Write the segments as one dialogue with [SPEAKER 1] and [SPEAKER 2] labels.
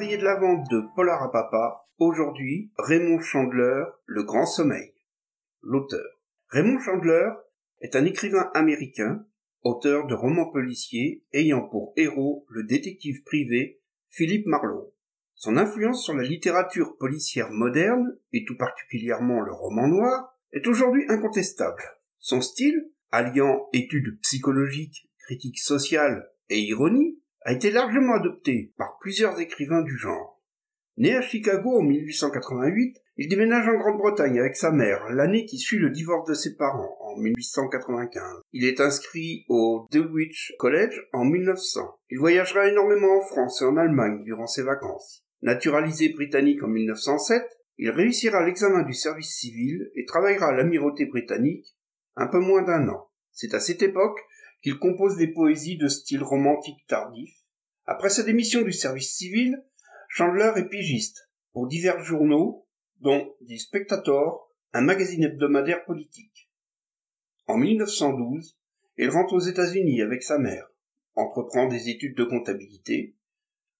[SPEAKER 1] De la vente de Polar à Papa. Aujourd'hui, Raymond Chandler, Le Grand Sommeil. L'auteur. Raymond Chandler est un écrivain américain, auteur de romans policiers ayant pour héros le détective privé Philippe Marlowe. Son influence sur la littérature policière moderne, et tout particulièrement le roman noir, est aujourd'hui incontestable. Son style, alliant études psychologiques, critique sociale et ironie, a été largement adopté par plusieurs écrivains du genre. Né à Chicago en 1888, il déménage en Grande-Bretagne avec sa mère l'année qui suit le divorce de ses parents en 1895. Il est inscrit au Dulwich College en 1900. Il voyagera énormément en France et en Allemagne durant ses vacances. Naturalisé britannique en 1907, il réussira l'examen du service civil et travaillera à l'amirauté britannique un peu moins d'un an. C'est à cette époque qu'il compose des poésies de style romantique tardif. Après sa démission du service civil, Chandler est pigiste pour divers journaux, dont The Spectator, un magazine hebdomadaire politique. En 1912, il rentre aux États-Unis avec sa mère, entreprend des études de comptabilité.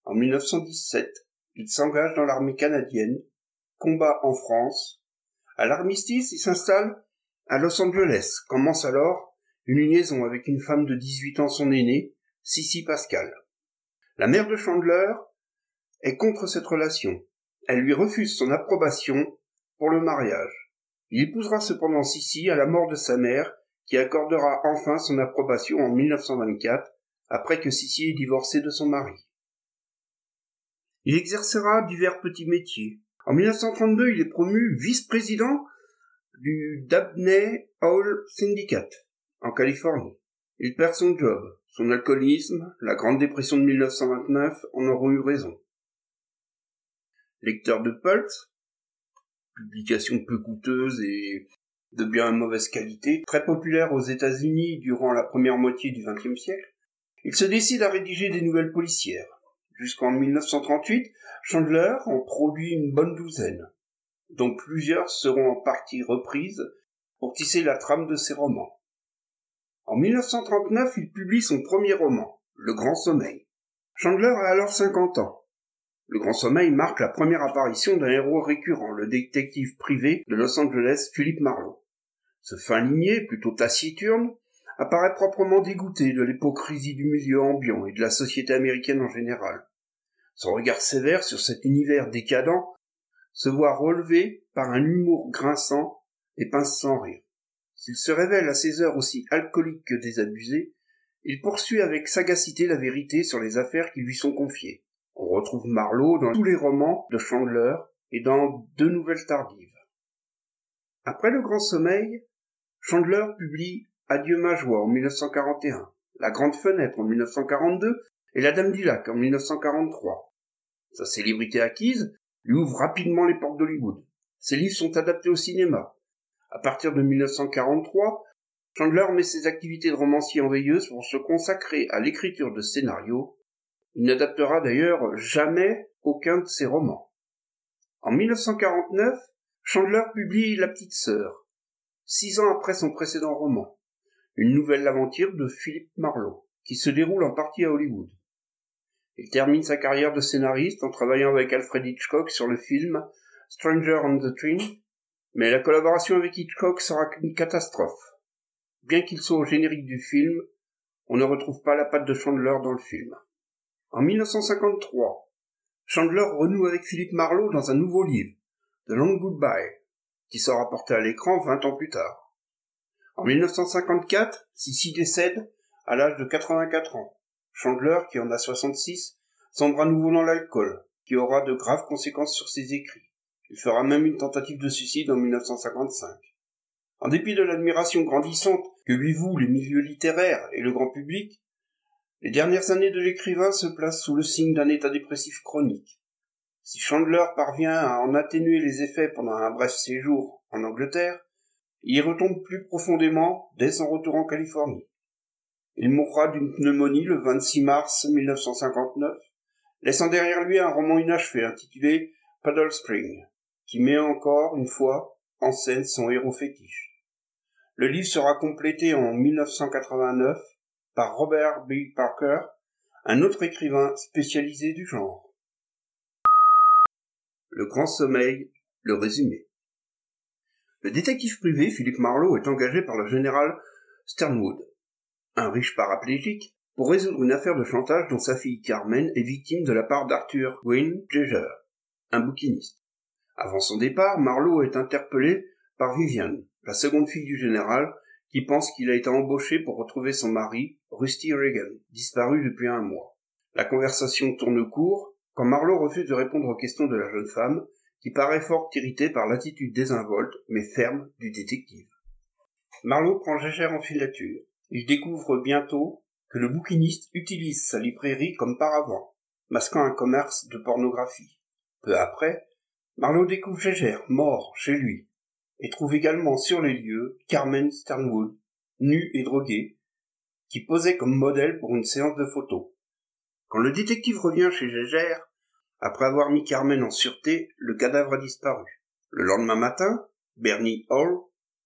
[SPEAKER 1] En 1917, il s'engage dans l'armée canadienne, combat en France. À l'armistice, il s'installe à Los Angeles. Commence alors une liaison avec une femme de 18 ans son aînée, Sissy Pascal. La mère de Chandler est contre cette relation. Elle lui refuse son approbation pour le mariage. Il épousera cependant Sissy à la mort de sa mère, qui accordera enfin son approbation en 1924, après que Sissy ait divorcé de son mari. Il exercera divers petits métiers. En 1932, il est promu vice-président du Dabney Hall Syndicate en Californie. Il perd son job, son alcoolisme, la Grande Dépression de 1929 en auront eu raison. Lecteur de Pulse, publication peu coûteuse et de bien mauvaise qualité, très populaire aux États-Unis durant la première moitié du XXe siècle, il se décide à rédiger des nouvelles policières. Jusqu'en 1938, Chandler en produit une bonne douzaine, dont plusieurs seront en partie reprises pour tisser la trame de ses romans. En 1939, il publie son premier roman, Le Grand Sommeil. Chandler a alors 50 ans. Le Grand Sommeil marque la première apparition d'un héros récurrent, le détective privé de Los Angeles, Philippe Marlowe. Ce fin ligné, plutôt taciturne, apparaît proprement dégoûté de l'hypocrisie du milieu ambiant et de la société américaine en général. Son regard sévère sur cet univers décadent se voit relevé par un humour grinçant et pince sans rire. S'il se révèle à ces heures aussi alcoolique que désabusé, il poursuit avec sagacité la vérité sur les affaires qui lui sont confiées. On retrouve Marlowe dans tous les romans de Chandler et dans Deux Nouvelles Tardives. Après le Grand Sommeil, Chandler publie Adieu ma joie en 1941, La Grande Fenêtre en 1942 et La Dame du Lac en 1943. Sa célébrité acquise lui ouvre rapidement les portes d'Hollywood. Ses livres sont adaptés au cinéma. À partir de 1943, Chandler met ses activités de romancier en veilleuse pour se consacrer à l'écriture de scénarios. Il n'adaptera d'ailleurs jamais aucun de ses romans. En 1949, Chandler publie La Petite Sœur, six ans après son précédent roman, une nouvelle aventure de Philip Marlowe, qui se déroule en partie à Hollywood. Il termine sa carrière de scénariste en travaillant avec Alfred Hitchcock sur le film Stranger on the Train mais la collaboration avec Hitchcock sera une catastrophe. Bien qu'il soit au générique du film, on ne retrouve pas la patte de Chandler dans le film. En 1953, Chandler renoue avec Philippe Marlowe dans un nouveau livre, The Long Goodbye, qui sera porté à l'écran 20 ans plus tard. En 1954, Sissi décède à l'âge de 84 ans. Chandler, qui en a 66, sombre à nouveau dans l'alcool, qui aura de graves conséquences sur ses écrits. Il fera même une tentative de suicide en 1955. En dépit de l'admiration grandissante que lui vouent les milieux littéraires et le grand public, les dernières années de l'écrivain se placent sous le signe d'un état dépressif chronique. Si Chandler parvient à en atténuer les effets pendant un bref séjour en Angleterre, il y retombe plus profondément dès son retour en Californie. Il mourra d'une pneumonie le 26 mars 1959, laissant derrière lui un roman inachevé intitulé Paddle Spring qui met encore une fois en scène son héros fétiche. Le livre sera complété en 1989 par Robert B. Parker un autre écrivain spécialisé du genre. Le grand sommeil, le résumé. Le détective privé Philippe Marlowe est engagé par le général Sternwood, un riche paraplégique, pour résoudre une affaire de chantage dont sa fille Carmen est victime de la part d'Arthur Wayne Jaeger, un bouquiniste. Avant son départ, Marlowe est interpellé par Viviane, la seconde fille du général, qui pense qu'il a été embauché pour retrouver son mari, Rusty Reagan, disparu depuis un mois. La conversation tourne court quand Marlowe refuse de répondre aux questions de la jeune femme, qui paraît fort irritée par l'attitude désinvolte mais ferme du détective. Marlowe prend Gégère en filature. Il découvre bientôt que le bouquiniste utilise sa librairie comme paravent, masquant un commerce de pornographie. Peu après, Marlowe découvre Gégère mort chez lui, et trouve également sur les lieux Carmen Sternwood, nue et droguée, qui posait comme modèle pour une séance de photos. Quand le détective revient chez Gégère, après avoir mis Carmen en sûreté, le cadavre a disparu. Le lendemain matin, Bernie Hall,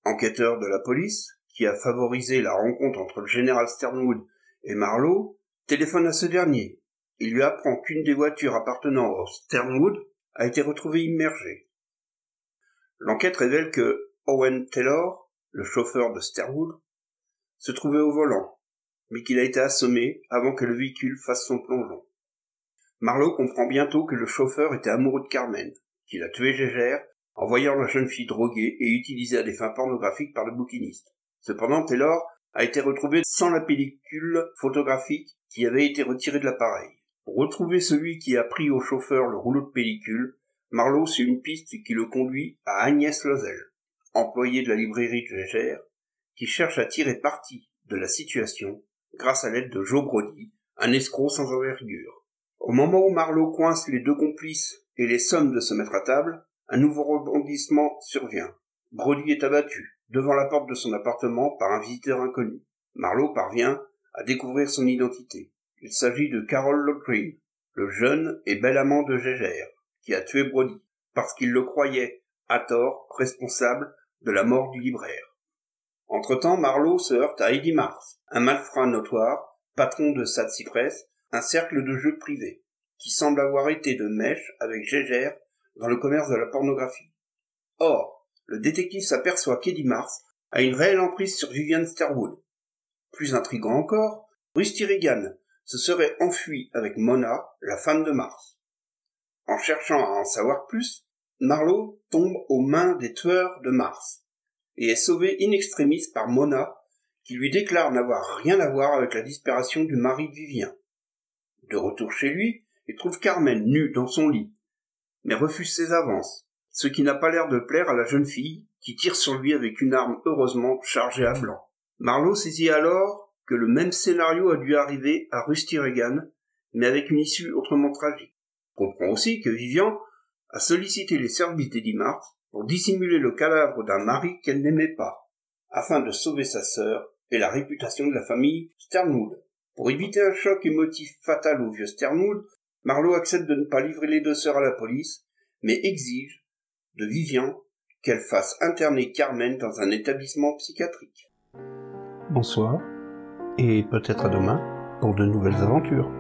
[SPEAKER 1] enquêteur de la police, qui a favorisé la rencontre entre le général Sternwood et Marlowe, téléphone à ce dernier. Il lui apprend qu'une des voitures appartenant au Sternwood a été retrouvée immergée. L'enquête révèle que Owen Taylor, le chauffeur de Sternwood, se trouvait au volant, mais qu'il a été assommé avant que le véhicule fasse son plongeon. Marlowe comprend bientôt que le chauffeur était amoureux de Carmen, qu'il a tué Gégère en voyant la jeune fille droguée et utilisée à des fins pornographiques par le bouquiniste. Cependant, Taylor a été retrouvé sans la pellicule photographique qui avait été retirée de l'appareil. Retrouver celui qui a pris au chauffeur le rouleau de pellicule, Marlowe suit une piste qui le conduit à Agnès Lozel, employée de la librairie de Gégère, qui cherche à tirer parti de la situation grâce à l'aide de Joe Brody, un escroc sans envergure. Au moment où Marlowe coince les deux complices et les somme de se mettre à table, un nouveau rebondissement survient. Brody est abattu, devant la porte de son appartement par un visiteur inconnu. Marlowe parvient à découvrir son identité. Il s'agit de Carol Lockreen, le jeune et bel amant de Gégère, qui a tué Brody, parce qu'il le croyait, à tort, responsable de la mort du libraire. Entre-temps, Marlowe se heurte à Eddie Mars, un malfrat notoire, patron de Sad Cypress, un cercle de jeux privés, qui semble avoir été de mèche avec Gégère dans le commerce de la pornographie. Or, le détective s'aperçoit qu'Eddie Mars a une réelle emprise sur Vivian Sterwood. Plus intrigant encore, Rusty Reagan se serait enfui avec Mona, la femme de Mars. En cherchant à en savoir plus, Marlowe tombe aux mains des tueurs de Mars et est sauvé in extremis par Mona, qui lui déclare n'avoir rien à voir avec la disparition du mari de Vivien. De retour chez lui, il trouve Carmen nue dans son lit, mais refuse ses avances, ce qui n'a pas l'air de plaire à la jeune fille, qui tire sur lui avec une arme heureusement chargée à blanc. Marlowe saisit alors que le même scénario a dû arriver à Rusty Reagan, mais avec une issue autrement tragique. On comprend aussi que Vivian a sollicité les services d'Eddie Mart pour dissimuler le cadavre d'un mari qu'elle n'aimait pas, afin de sauver sa sœur et la réputation de la famille Sternwood. Pour éviter un choc émotif fatal au vieux Sternwood, Marlowe accepte de ne pas livrer les deux sœurs à la police, mais exige de Vivian qu'elle fasse interner Carmen dans un établissement psychiatrique.
[SPEAKER 2] Bonsoir, et peut-être à demain pour de nouvelles aventures.